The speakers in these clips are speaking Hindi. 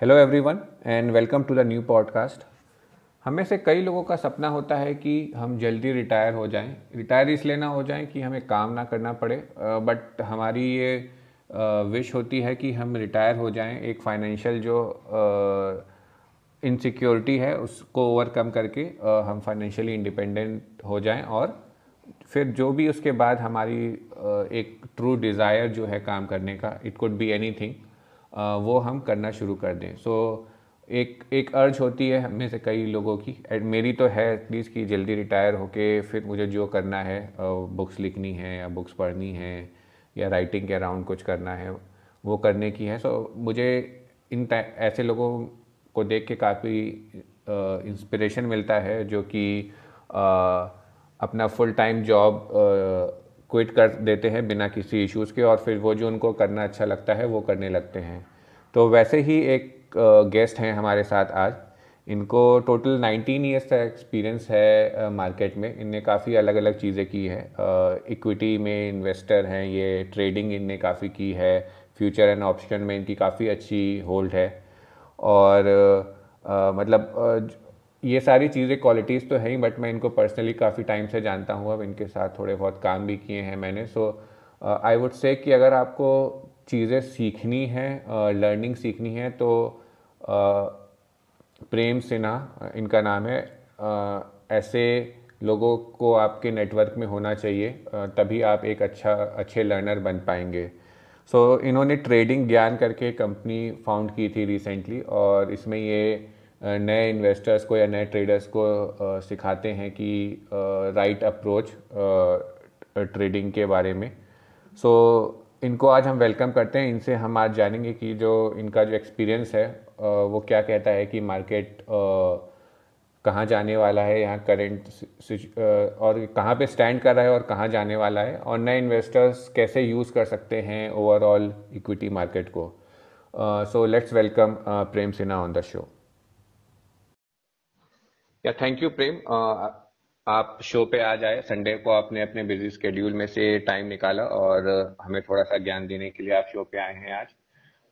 Hello everyone and welcome to the new podcast हमें से कई लोगों का सपना होता है कि हम जल्दी रिटायर हो जाएँ। रिटायर इसलिए ना हो जाएँ कि हमें काम ना करना पड़े बट हमारी ये विश होती है कि हम रिटायर हो जाएँ। एक फाइनेंशियल जो इनसिक्योरिटी है, उसको ओवरकम करके हम फाइनेंशियली इंडिपेंडेंट हो जाएँ और फिर जो भी उसके बाद हमारी एक ट्रू डिज़ायर जो है काम करने का it could be anything वो हम करना शुरू कर दें। सो so, एक एक अर्ज़ होती है हमें से कई लोगों की। मेरी तो है एटलीस्ट कि जल्दी रिटायर होके फिर मुझे जो करना है बुक्स लिखनी है या बुक्स पढ़नी है या राइटिंग के अराउंड कुछ करना है वो करने की है। सो so, मुझे इन ऐसे लोगों को देख के काफ़ी इंस्पिरेशन मिलता है जो कि अपना फुल टाइम जॉब क्विट कर देते हैं बिना किसी इश्यूज़ के और फिर वो जो उनको करना अच्छा लगता है वो करने लगते हैं। तो वैसे ही एक गेस्ट हैं हमारे साथ आज। इनको टोटल 19 ईयर्स का एक्सपीरियंस है मार्केट में। इनने काफ़ी अलग अलग चीज़ें की हैं। इक्विटी में इन्वेस्टर हैं ये ट्रेडिंग इनने काफ़ी की है। फ्यूचर एंड ऑप्शन में इनकी काफ़ी अच्छी होल्ड है। और आ, मतलब ये सारी चीज़ें क्वालिटीज़ तो हैं ही बट मैं इनको पर्सनली काफ़ी टाइम से जानता हूँ। अब इनके साथ थोड़े बहुत काम भी किए हैं मैंने। सो आई वुड से कि अगर आपको चीज़ें सीखनी है लर्निंग uh, सीखनी है तो uh, प्रेम सिन्हा इनका नाम है uh, ऐसे लोगों को आपके नेटवर्क में होना चाहिए तभी आप एक अच्छा अच्छे लर्नर बन पाएँगे। सो so, इन्होंने ट्रेडिंग ज्ञान करके कंपनी फाउंड की थी रिसेंटली और इसमें ये नए इन्वेस्टर्स को या नए ट्रेडर्स को सिखाते हैं कि राइट अप्रोच ट्रेडिंग के बारे में। सो so, इनको आज हम वेलकम करते हैं। इनसे हम आज जानेंगे कि जो इनका जो एक्सपीरियंस है वो क्या कहता है कि मार्केट कहाँ जाने वाला है यहाँ करेंट और कहाँ पे स्टैंड कर रहा है और कहाँ जाने वाला है। और नए इन्वेस्टर्स कैसे यूज़ कर सकते हैं ओवरऑल इक्विटी मार्केट को। So let's welcome Prem Sinha on the show yeah thank you Prem आप शो पे आ जाए। संडे को आपने अपने बिज़ी स्केड्यूल में से टाइम निकाला और हमें थोड़ा सा ज्ञान देने के लिए आप शो पे आए हैं आज।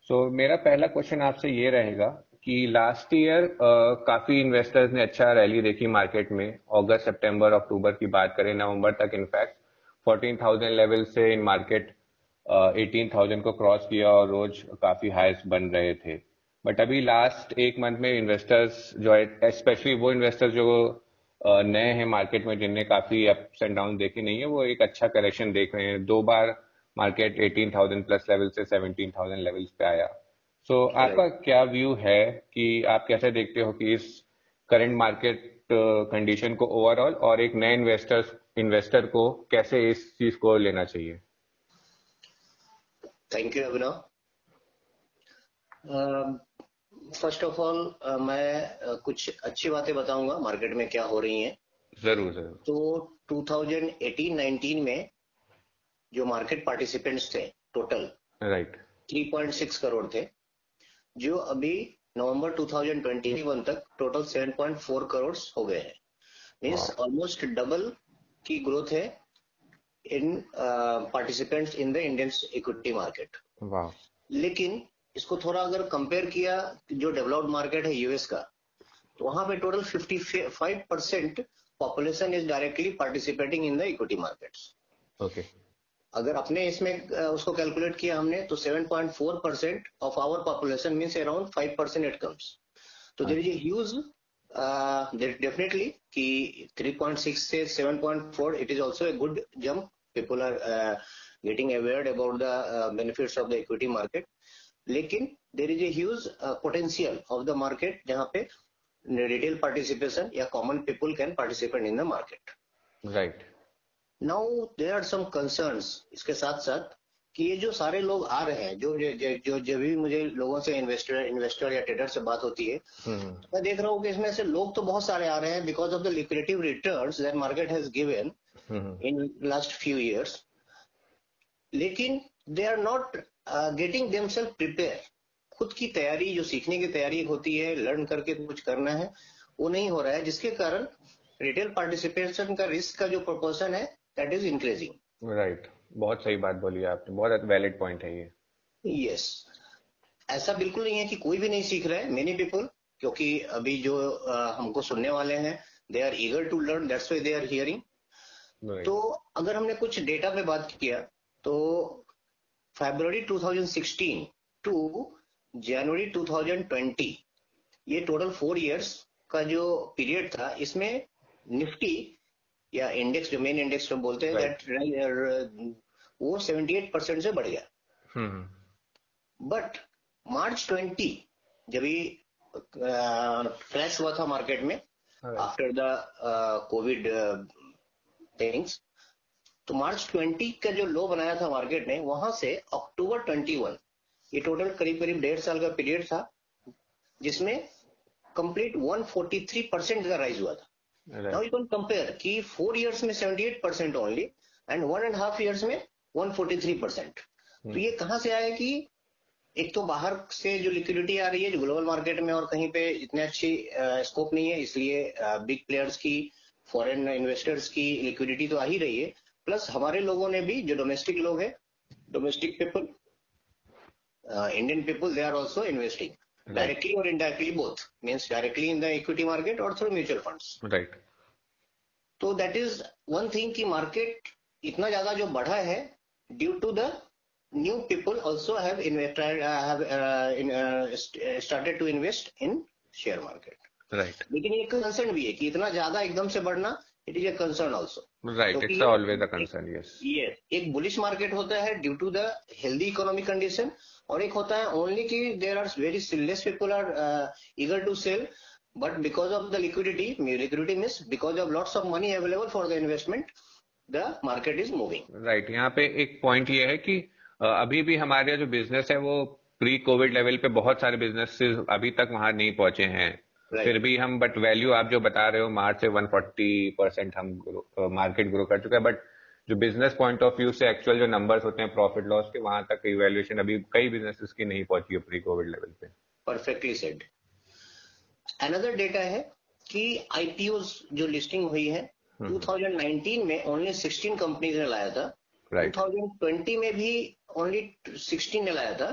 सो so, मेरा पहला क्वेश्चन आपसे ये रहेगा कि लास्ट ईयर uh, काफ़ी इन्वेस्टर्स ने अच्छा रैली देखी मार्केट में। अगस्त सितंबर अक्टूबर की बात करें नवंबर तक इनफैक्ट 14,000 लेवल से इन मार्केट थाउज़ेंड को क्रॉस किया और रोज काफ़ी हाइस्ट बन रहे थे। बट अभी लास्ट एक मंथ में इन्वेस्टर्स जो है स्पेशली वो इन्वेस्टर्स जो नए हैं मार्केट में जिनने काफ़ी अप्स एंड डाउन देखे नहीं है वो एक अच्छा करेक्शन देख रहे हैं। दो बार मार्केट 18,000 प्लस लेवल से 17,000 लेवल्स पे आया। सो so, आपका क्या व्यू है कि आप कैसे देखते हो कि इस करंट मार्केट कंडीशन को ओवरऑल और एक नए इन्वेस्टर्स इन्वेस्टर को कैसे इस चीज़ को लेना चाहिए? Thank you Abhinav first of all मैं uh, कुछ अच्छी बातें बताऊँगा मार्केट में क्या हो रही हैं। ज़रूर ज़रूर। तो 2018-19 में जो मार्केट पार्टिसिपेंट्स थे टोटल राइट right. 3.6 करोड़ थे। जो अभी नवंबर 2021 तक टोटल 7.4 करोड़ हो गए हैं। मीन्स ऑलमोस्ट डबल की ग्रोथ है in participants in the Indian equity market लेकिन इसको थोड़ा अगर कंपेयर किया जो डेवलप्ड मार्केट है यूएस का तो वहाँ पे total 55 percent population is directly participating in the equity markets okay अगर अपने इसमें उसको कैलकुलेट किया हमने तो 7.4 percent of our population means around 5 percent it comes तो देर इज़ ह्यूज डेफिनेटली कि 3.6 से 7.4 it is also a good jump people are getting aware about the benefits of the equity market लेकिन there is huge potential of the market जहाँ पे रिटेल पार्टिसिपेशन या common people can participate in the market right now there are some concerns इसके साथ साथ कि ये जो सारे लोग आ रहे हैं जो जो जो, जो भी मुझे लोगों से इन्वेस्टर इन्वेस्टर या ट्रेडर से बात होती है hmm. मैं देख रहा हूँ कि इसमें से लोग तो बहुत सारे आ रहे हैं because of the lucrative return that market has given in last few years लेकिन they are not getting themselves prepare खुद की तैयारी जो सीखने की तैयारी होती है लर्न करके कुछ करना है वो नहीं हो रहा है जिसके कारण रिटेल पार्टिसिपेशन का रिस्क का जो प्रपोर्शन है दैट इज़ इंक्रीजिंग राइट बहुत सही बात बोली आपने। बहुत वैलिड पॉइंट है ये। Yes yes. ऐसा बिल्कुल नहीं है कि कोई भी नहीं सीख रहा है। मेनी पीपल क्योंकि अभी जो uh, हमको सुनने वाले हैं they are eager to learn that's way they are hearing तो अगर हमने कुछ डेटा पे बात किया तो फरवरी 2016 टू जनवरी 2020 ये टोटल फोर इयर्स का जो पीरियड था इसमें निफ्टी या इंडेक्स जो मेन इंडेक्स जो बोलते हैं दैट वो 78 परसेंट से बढ़ गया। बट मार्च 20 जब ये क्रैश हुआ था मार्केट में आफ्टर द कोविड थिंग्स तो मार्च 20 का जो लो बनाया था मार्केट ने वहाँ से अक्टूबर 21 ये टोटल करीब करीब डेढ़ साल का पीरियड था जिसमें कंप्लीट 143 परसेंट का राइज हुआ था। नाउ यू कैन कंपेयर कि फोर इयर्स में 78 percent only and one and half years में 143 परसेंट तो ये कहाँ से आया कि एक तो बाहर से जो लिक्विडिटी आ रही है जो ग्लोबल मार्केट में और कहीं पे इतनी अच्छी स्कोप नहीं है इसलिए बिग प्लेयर्स की फॉरेन इन्वेस्टर्स की लिक्विडिटी तो आ ही रही है। प्लस हमारे लोगों ने भी जो डोमेस्टिक लोग हैं domestic people Indian people they are also investing directly और indirectly both means directly in the equity market और थ्रू म्यूचुअल फंड्स राइट तो दैट इज़ वन थिंग कि मार्केट इतना ज़्यादा जो बढ़ा है due to the new people also have started to invest in share market right लेकिन ये कंसर्न भी है कि इतना ज़्यादा एकदम से बढ़ना it is a concern also right it's always a concern yes एक बुलिश मार्केट होता है due to the healthy economic condition और एक होता है ओनली कि there are very less people are eager to sell but because of the liquidity liquidity means because of lots of money available for the investment the market is moving right यहाँ पे एक पॉइंट ये है कि अभी भी हमारे जो बिज़नेस है वो प्री कोविड लेवल पे बहुत सारे बिज़नेस अभी तक वहाँ नहीं पहुँचे हैं। Right. फिर भी हम बट वैल्यू आप जो बता रहे हो मार्च से 140 परसेंट हम मार्केट ग्रो कर चुके हैं बट जो बिज़नेस पॉइंट ऑफ़ व्यू से एक्चुअल जो नंबर्स होते हैं प्रॉफिट लॉस के वहाँ तक इवेल्युएशन अभी कई बिज़नेस की नहीं पहुँची है प्री कोविड लेवल पे परफेक्टली सेड अनदर डेटा है कि आईपीओ जो लिस्टिंग हुई है 2019 हम्म। में ओनली 16 कंपनीज़ ने लाया था right. 2020 में भी ओनली 16 ने लाया था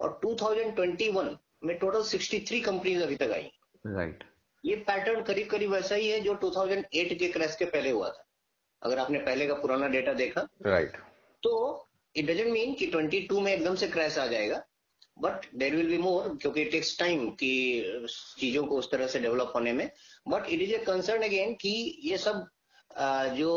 और 2021 में टोटल 63 कंपनीज़ अभी तक आई राइट ये पैटर्न करीब करीब वैसा ही है जो 2008 के क्रैश के पहले हुआ था। अगर आपने पहले का पुराना डेटा देखा। Right right. तो इट डजेंट मीन कि 22 में एकदम से क्रैश आ जाएगा। But there will be more क्योंकि इट टेक्स टाइम कि चीज़ों को उस तरह से डेवलप होने में। But it is a concern again कि ये सब जो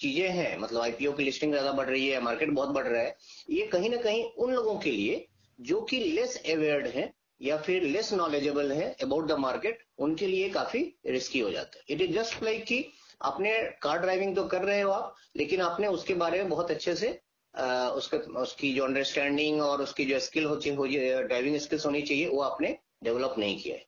चीज़ें हैं मतलब आईपीओ की लिस्टिंग ज़्यादा बढ़ रही है मार्केट बहुत बढ़ रहा है ये कहीं ना कहीं उन लोगों के लिए जो कि लेस अवेयर्ड है या फिर लेस नॉलेजेबल है अबाउट द मार्केट उनके लिए काफ़ी रिस्की हो जाता है। इट इज़ जस्ट लाइक कि आपने कार ड्राइविंग तो कर रहे हो आप लेकिन आपने उसके बारे में बहुत अच्छे से आ, उसके उसकी जो अंडरस्टैंडिंग और उसकी जो स्किल हो ड्राइविंग स्किल्स होनी चाहिए वो आपने डेवलप नहीं किया है।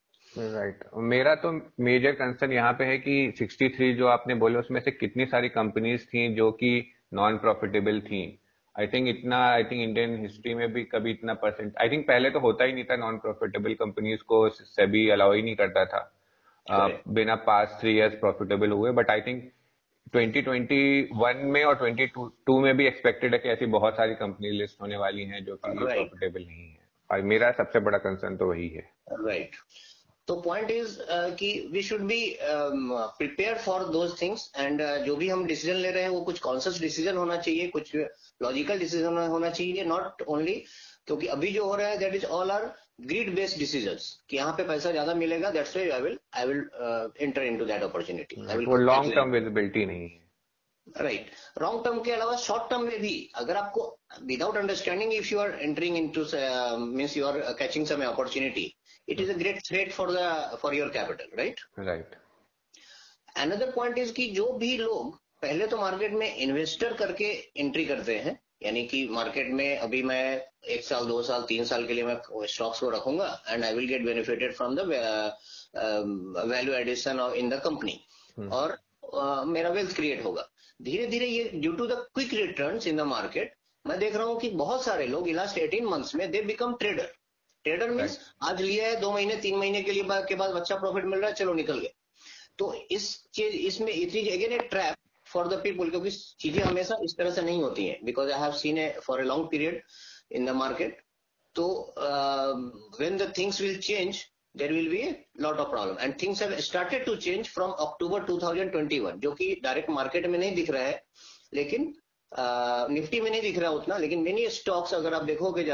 Right right. मेरा तो मेजर कंसर्न यहाँ पे है कि 63 जो आपने बोले उसमें से कितनी सारी कंपनीज़ थी जो कि नॉन प्रॉफिटेबल थी? आई थिंक इतना आई थिंक इंडियन हिस्ट्री में भी कभी इतना परसेंट आई थिंक पहले तो होता ही नहीं था नॉन प्रॉफिटेबल कंपनीज़ को सेबी अलाउ ही नहीं करता था। बिना पास थ्री इयर्स प्रॉफिटेबल हुए बट आई थिंक 2021 में और 22 में भी एक्सपेक्टेड है कि ऐसी बहुत सारी कंपनी लिस्ट होने वाली हैं जो कि प्रॉफिटेबल नहीं है। और मेरा सबसे बड़ा कंसर्न तो वही है। राइट तो पॉइंट इज़ कि we should be prepare for those things and जो भी हम डिसीज़न ले रहे हैं वो कुछ कॉन्सियस डिसीज़न होना चाहिए कुछ लॉजिकल डिसीज़न होना चाहिए नॉट ओनली क्योंकि अभी जो हो रहा है that is all our greed based decision कि यहाँ पे पैसा ज़्यादा मिलेगा that's I will I will enter into that opportunity वो लॉन्ग टर्म विजिबिलिटी नहीं है। राइट लॉन्ग टर्म के अलावा शॉर्ट टर्म में भी अगर आपको without understanding if you are entering in to means you are catching some opportunity it is a great threat for the for your capital right right another point is कि जो भी लोग पहले तो मार्केट में इन्वेस्टर करके एंट्री करते हैं यानी कि मार्केट में अभी मैं एक साल दो साल तीन साल के लिए मैं स्टॉक्स को रखूँगा and I will get benefited from the value addition in the company और uh, मेरा वेल्थ क्रिएट होगा। धीरे धीरे ये due to the quick return in the market मैं देख रहा हूँ कि बहुत सारे लोग लास्ट एटीन मंथ्स में they become trader trader means आज लिया है दो महीने तीन महीने के लिए बाद के बाद अच्छा प्रॉफिट मिल रहा है चलो निकल गए तो इस चीज़ इसमें it is again a trap for the people क्योंकि चीज़ें हमेशा इस तरह से नहीं होती हैं because I have seen a for a long period in the market तो when the things will change there will be a lot of problem and things have started to change from October 2021 जो कि डायरेक्ट मार्केट में नहीं दिख रहा है लेकिन निफ्टी में नहीं दिख रहा उतना लेकिन मेनी स्टॉक्स अगर आप देखोगे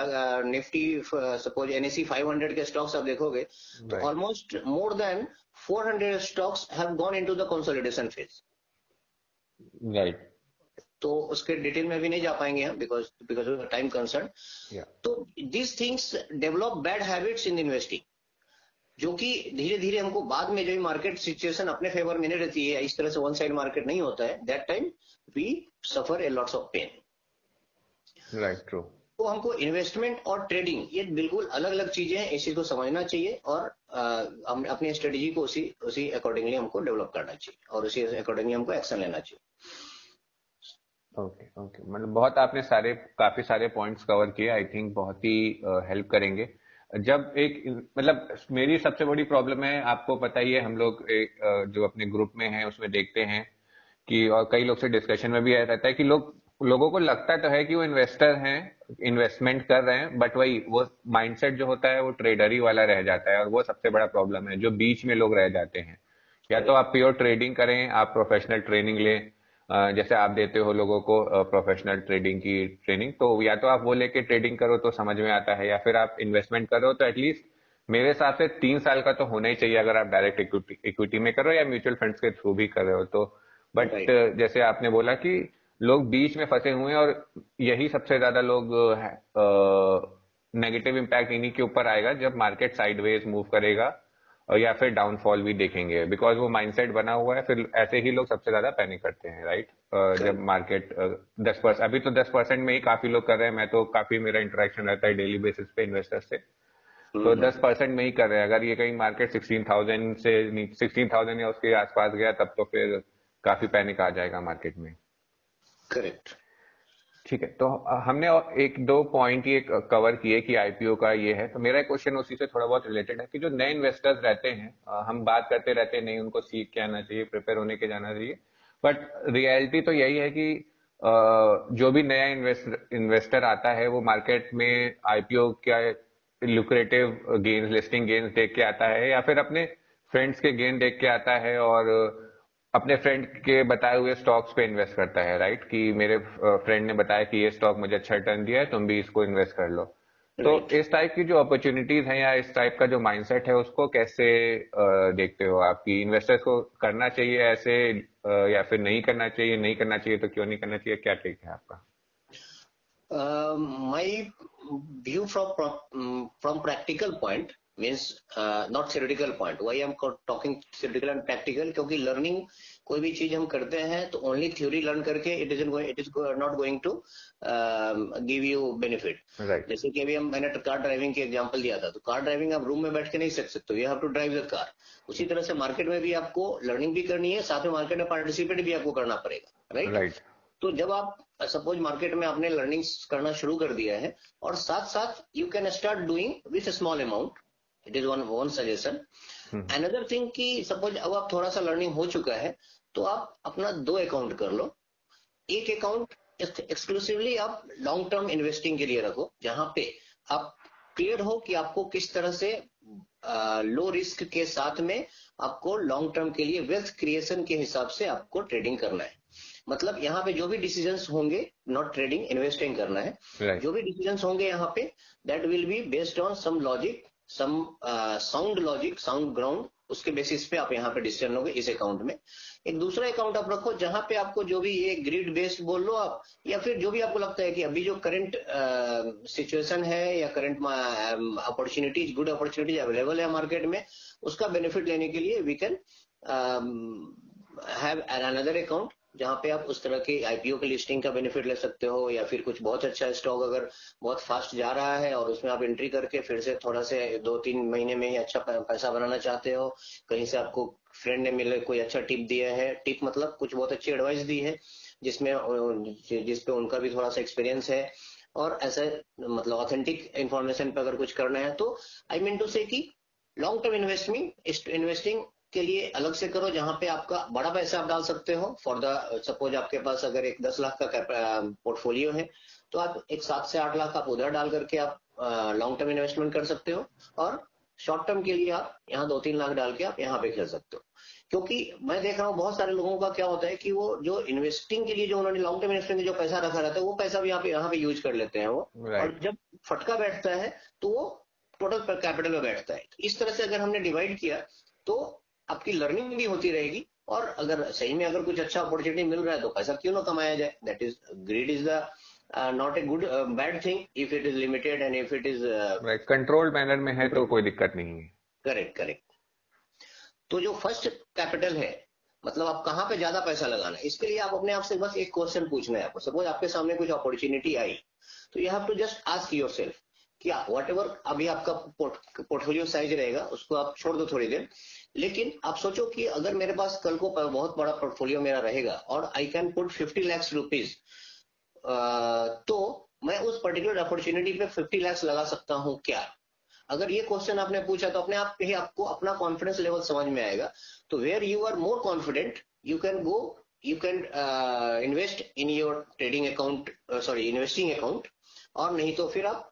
निफ्टी सपोज़ एनएससी 500 के स्टॉक्स आप देखोगे तो almost more than 400 stocks have gone into the consolidation phase right तो उसके डिटेल में भी नहीं जा पाएँगे हम because because of time concern तो this things develop bad habits in investing जो कि धीरे धीरे हमको बाद में जो भी मार्केट सिचुएशन अपने फेवर में नहीं रहती है इस तरह से वन साइड मार्केट नहीं होता है that time we suffer a lots of pain right true तो हमको इन्वेस्टमेंट और ट्रेडिंग ये बिल्कुल अलग अलग चीज़ें हैं इस चीज़ को समझना चाहिए और हम अपनी स्ट्रेटेजी को उसी उसी अकॉर्डिंगली हमको डेवलप करना चाहिए और उसी अकॉर्डिंगली हमको एक्शन लेना चाहिए। ओके ओके मतलब बहुत आपने सारे काफ़ी सारे पॉइंट्स कवर किए आई थिंक बहुत ही हेल्प uh, करेंगे। जब एक मतलब मेरी सबसे बड़ी प्रॉब्लम है आपको पता ही है हम लोग एक जो अपने ग्रुप में है उसमें देखते हैं कि और कई लोग से डिस्कशन में भी आया रहता है कि लोग लोगों को लगता तो है कि वो इन्वेस्टर हैं इन्वेस्टमेंट कर रहे हैं बट वही वो माइंडसेट जो होता है वो ट्रेडरी वाला रह जाता है और वो सबसे बड़ा प्रॉब्लम है जो बीच में लोग रह जाते हैं। या तो आप प्योर ट्रेडिंग करें आप प्रोफेशनल ट्रेनिंग लें जैसे आप देते हो लोगों को प्रोफेशनल ट्रेडिंग की ट्रेनिंग तो या तो आप वो लेके ट्रेडिंग करो तो समझ में आता है या फिर आप इन्वेस्टमेंट करो तो एटलीस्ट मेरे हिसाब से तीन साल का तो होना ही चाहिए अगर आप डायरेक्ट इक्विटी में करो या म्यूचुअल फंड्स के थ्रू भी कर रहे हो तो। बट जैसे आपने बोला कि लोग बीच में फंसे हुए हैं और यही सबसे ज़्यादा लोग नेगेटिव इम्पैक्ट इन्हीं के ऊपर आएगा जब मार्केट साइडवेज मूव करेगा। या फिर डाउनफॉल भी देखेंगे। बिकॉज़ वो माइंडसेट बना हुआ है फिर ऐसे ही लोग सबसे ज़्यादा पैनिक करते हैं राइट right? जब मार्केट दस परसेंट अभी तो दस परसेंट में ही काफ़ी लोग कर रहे हैं। मैं तो काफ़ी मेरा इंटरेक्शन रहता है डेली बेसिस पे इन्वेस्टर से। तो हम्म। दस परसेंट में ही कर रहे हैं। अगर ये कहीं मार्केट सिक्सटीन थाउज़ेंड से सिक्सटीन थाउज़ेंड या उसके आसपास गया तब तो फिर काफ़ी पैनिक आ जाएगा मार्केट में। करेक्ट ठीक है तो हमने एक दो पॉइंट ये कवर किए कि आईपीओ का ये है। तो मेरा क्वेश्चन उसी से थोड़ा बहुत रिलेटेड है कि जो नए इन्वेस्टर्स रहते हैं हम बात करते रहते हैं, नहीं, उनको सीख के आना चाहिए प्रिपेयर होने के जाना चाहिए। बट रियलिटी तो यही है कि जो भी नया इन्वेस्टर इन्वेस्टर आता है, वो मार्केट में आईपीओ क्या लुक्रेटिव गेन्स लिस्टिंग गेन्स देख के आता है या फिर अपने फ्रेंड्स के गेन देख के आता है और अपने फ्रेंड के बताए हुए स्टॉक्स पे इन्वेस्ट करता है राइट कि मेरे फ्रेंड ने बताया कि ये स्टॉक मुझे अच्छा रिटर्न दिया है तुम भी इसको इन्वेस्ट कर लो। तो इस टाइप की जो अपॉर्चुनिटीज़ हैं या इस टाइप का जो माइंडसेट है उसको कैसे देखते हो आपकी इन्वेस्टर्स को करना चाहिए ऐसे या फिर नहीं करना चाहिए नहीं करना चाहिए तो क्यों नहीं करना चाहिए? क्या टेक है आपका? My view from from practical point means not theoretical point why am talking theoretical and practical क्योंकि लर्निंग कोई भी चीज़ हम करते हैं तो ओनली थ्योरी लर्न करके it is it is not going to give you benefit जैसे कि अभी हम मैंने कार ड्राइविंग की एग्ज़ाम्पल दिया था तो कार ड्राइविंग आप रूम में बैठ के नहीं सीख सकते you have to drive the car उसी तरह से मार्केट में भी आपको लर्निंग भी करनी है साथ में मार्केट में पार्टिसिपेट भी आपको करना पड़ेगा राइट right? right. तो जब आप सपोज़ मार्केट में आपने लर्निंग करना शुरू कर दिया है और साथ साथ you can start doing with small amount it is one one suggestion another thing कि सपोज़ अब आप थोड़ा सा लर्निंग हो चुका है तो आप अपना दो अकाउंट कर लो। एक अकाउंट एक्सक्लूसिवली आप लॉन्ग टर्म इन्वेस्टिंग के लिए रखो जहाँ पे आप क्लियर हो कि आपको किस तरह से लो रिस्क के साथ में आपको लॉन्ग टर्म के लिए वेल्थ क्रिएशन के हिसाब से आपको ट्रेडिंग करना है। मतलब यहाँ पे जो भी डिसीजंस होंगे नॉट ट्रेडिंग इन्वेस्टिंग करना है। Right. जो भी डिसीजंस होंगे यहाँ पे that will be based on some logic some sound logic sound ground उसके बेसिस पे आप यहाँ पे डिसीज़न लोगे इस अकाउंट में। एक दूसरा अकाउंट आप रखो जहाँ पे आपको जो भी ये ग्रिड बेस्ड बोल लो आप या फिर जो भी आपको लगता है कि अभी जो करंट सिचुएशन uh, है या current opportunities good opportunities available है मार्केट में उसका बेनिफिट लेने के लिए we can have another account जहाँ पे आप उस तरह के आईपीओ की लिस्टिंग का बेनिफिट ले सकते हो या फिर कुछ बहुत अच्छा स्टॉक अगर बहुत फास्ट जा रहा है और उसमें आप एंट्री करके फिर से थोड़ा से दो तीन महीने में ही अच्छा पैसा बनाना चाहते हो, कहीं से आपको फ्रेंड ने मिले, कोई अच्छा टिप दिया है टिप मतलब कुछ बहुत अच्छी एडवाइस दी है, जिसमें जिसपे उनका भी थोड़ा सा एक्सपीरियंस है। और ऐसे मतलब ऑथेंटिक इन्फॉर्मेशन पे अगर कुछ करना है तो I mean to say long term investment investing के लिए अलग से करो जहाँ पे आपका बड़ा पैसा आप डाल सकते हो। फॉर द सपोज़ आपके पास अगर एक दस लाख का पोर्टफोलियो है तो आप एक सात से आठ लाख आप उधर डाल करके आप लॉन्ग टर्म इन्वेस्टमेंट कर सकते हो और शॉर्ट टर्म के लिए आप यहाँ दो तीन लाख डाल के आप यहाँ पे खेल सकते हो। क्योंकि मैं देख रहा हूँ बहुत सारे लोगों का क्या होता है कि वो जो इन्वेस्टिंग के लिए जो उन्होंने लॉन्ग टर्म इन्वेस्टिंग जो पैसा रखा रहता है वो पैसा भी यहाँ पे यहाँ पे यूज़ कर लेते हैं वो। Right. और जब फटका बैठता है तो वो टोटल कैपिटल में बैठता है। इस तरह से अगर हमने डिवाइड किया तो आपकी लर्निंग भी होती रहेगी। और अगर सही में अगर कुछ अच्छा अपॉर्चुनिटी मिल रहा है तो पैसा क्यों ना कमाया जाए? That is greed is the not a good bad thing if it is limited and if it is controlled manner में है तो कोई दिक्कत नहीं है। करेक्ट करेक्ट तो जो फ़र्स्ट कैपिटल है मतलब आप कहाँ पे ज़्यादा पैसा लगाना है? इसके लिए आप अपने आप से बस एक क्वेश्चन पूछना है आपको। सपोज़ आपके सामने कुछ अपॉर्चुनिटी आई तो you have to just ask yourself क्या वट एवर अभी आपका पोर्टफोलियो साइज़ रहेगा, उसको आप छोड़ दो थोड़ी देर। लेकिन आप सोचो कि अगर मेरे पास कल को बहुत बड़ा पोर्टफोलियो मेरा रहेगा और I can put fifty lakhs rupees तो मैं उस पर्टिकुलर अपॉर्चुनिटी पे फिफ्टी लैक्स लगा सकता हूँ क्या? अगर ये क्वेश्चन आपने पूछा तो अपने आप ही आपको अपना कॉन्फिडेंस लेवल समझ में आएगा। तो where you are more confident you can go you can invest in your trading account sorry investing account और नहीं तो फिर आप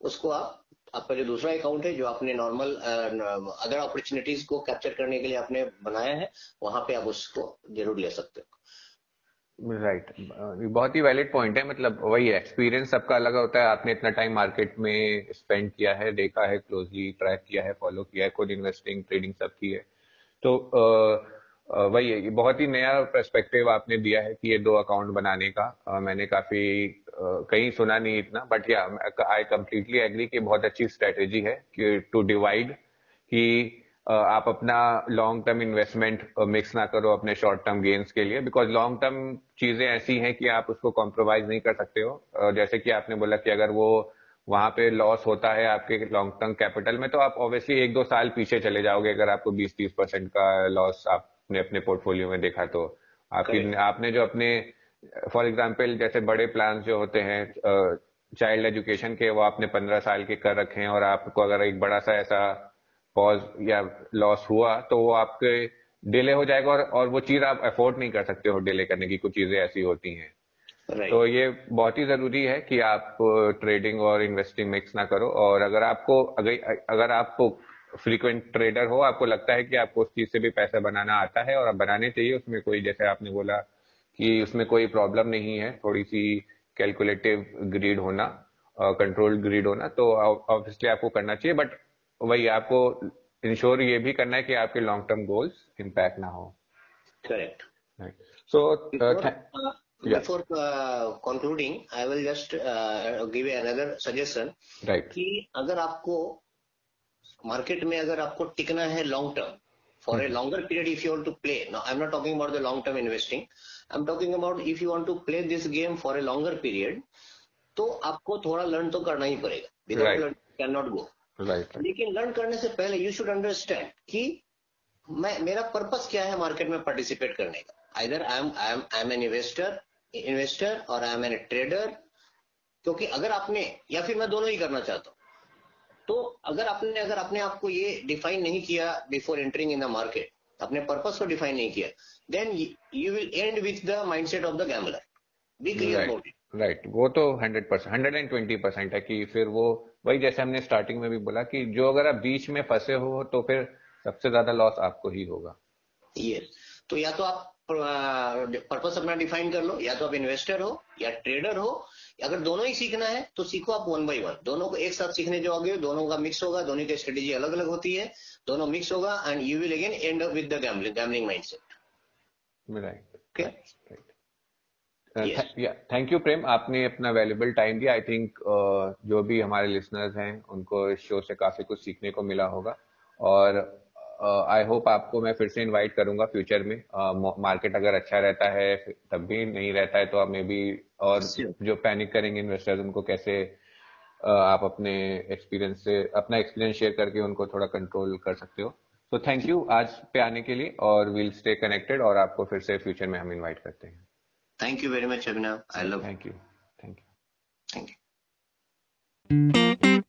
उसको आप, आपका जो दूसरा अकाउंट है, जो आपने नॉर्मल अदर अपॉर्चुनिटीज़ को कैप्चर करने के लिए आपने बनाया है, वहाँ पे आप उसको ज़रूर ले सकते हो। Right right. बहुत ही वैलिड पॉइंट है मतलब वही एक्सपीरियंस सबका अलग होता है। आपने इतना टाइम मार्केट में स्पेंड किया है, देखा है क्लोजली ट्रैक किया है फॉलो किया है, खुद इन्वेस्टिंग ट्रेडिंग सब की है। तो वही है बहुत ही नया परस्पेक्टिव आपने दिया है कि ये दो अकाउंट बनाने का। मैंने काफ़ी कहीं सुना नहीं इतना बट या आई कम्प्लीटली एग्री कि बहुत अच्छी स्ट्रेटेजी है कि टू डिवाइड कि आप अपना लॉन्ग टर्म इन्वेस्टमेंट मिक्स ना करो अपने शॉर्ट टर्म गेन्स के लिए बिकॉज़ लॉन्ग टर्म चीज़ें ऐसी हैं कि आप उसको कॉम्प्रोमाइज नहीं कर सकते हो। जैसे कि आपने बोला कि अगर वो वहाँ पे लॉस होता है आपके लॉन्ग टर्म कैपिटल में तो आप ऑब्वियसली एक दो साल पीछे चले जाओगे अगर आपको 20-30 परसेंट का लॉस आपने अपने पोर्टफोलियो में देखा तो। आपकी आपने जो अपने फॉर एग्ज़ाम्पल जैसे बड़े प्लान जो होते हैं चाइल्ड एजुकेशन के वो आपने पंद्रह साल के कर रखे हैं और आपको अगर एक बड़ा सा ऐसा पॉज या लॉस हुआ तो वो आपके डिले हो जाएगा और और वो चीज़ आप अफोर्ड नहीं कर सकते हो डिले करने की कुछ चीज़ें ऐसी होती हैं right. तो ये बहुत ही ज़रूरी है कि आप ट्रेडिंग और इन्वेस्टिंग मिक्स ना करो और अगर आपको अगर अगर आपको फ्रीक्वेंट ट्रेडर हो आपको लगता है कि आपको उस चीज़ से भी पैसा बनाना आता है और आप बनाने चाहिए उसमें कोई जैसे आपने बोला कि उसमें कोई प्रॉब्लम नहीं है थोड़ी सी कैलकुलेटिव ग्रीड होना कंट्रोल uh, ग्रीड होना तो ऑब्वियसली आपको करना चाहिए बट वही आपको इंश्योर ये भी करना है कि आपके लॉन्ग टर्म गोल्स इम्पैक्ट ना हो। Correct so before uh, concluding i will just uh, give another suggestion. Right. कि अगर आपको मार्केट में अगर आपको टिकना है long term period if you want to play no I am not talking about the long term investing I am talking about if you want to play this game for a longer period तो आपको थोड़ा लर्न तो करना ही पड़ेगा. Without learn can not go right. लेकिन लर्न करने से पहले यू शुड अंडरस्टैंड कि मैं मेरा पर्पस क्या है मार्केट में पार्टिसिपेट करने का? Either I am I am I am an investor investor और आई एम एन ट्रेडर क्योंकि अगर आपने या फिर मैं दोनों ही करना चाहता हूँ तो अगर आपने अगर अपने आप को ये डिफाइन नहीं किया before entering in the market अपने पर्पस को डिफाइन नहीं किया then you will end with the mindset of the gambler be clear about it right वो तो hundred percent hundred and twenty percent है कि फिर वो वही जैसे हमने स्टार्टिंग में भी बोला कि जो अगर आप बीच में फंसे हो तो फिर सबसे ज़्यादा लॉस आपको ही होगा। ये तो या तो आप पर्पस अपना डिफाइन कर लो या तो आप इन्वेस्टर हो या ट्रेडर हो अगर दोनों ही सीखना है तो सीखो आप वन बाई वन दोनों को एक साथ सीखने जाओगे दोनों का मिक्स होगा दोनों की स्ट्रेटेजी अलग अलग होती है दोनों मिक्स होगा and you will again end up with the gambling gambling mindset right thank you Prem आपने अपना वैल्यूबल टाइम दिया. आई थिंक uh, जो भी हमारे लिसनर्स हैं उनको इस शो से काफ़ी कुछ सीखने को मिला होगा. और आई होप आपको मैं फिर से इनवाइट करूँगा फ्यूचर में। मार्केट uh, अगर अच्छा रहता है तब भी नहीं रहता है तो आप मे बी और जो पैनिक करेंगे इन्वेस्टर्स उनको कैसे uh, आप अपने एक्सपीरियंस से अपना एक्सपीरियंस शेयर करके उनको थोड़ा कंट्रोल कर सकते हो। तो थैंक यू आज पे आने के लिए और विल स्टे कनेक्टेड और आपको फिर से फ्यूचर में हम इनवाइट करते हैं। Thank you very much Abhinav. I love thank you thank you Thank you.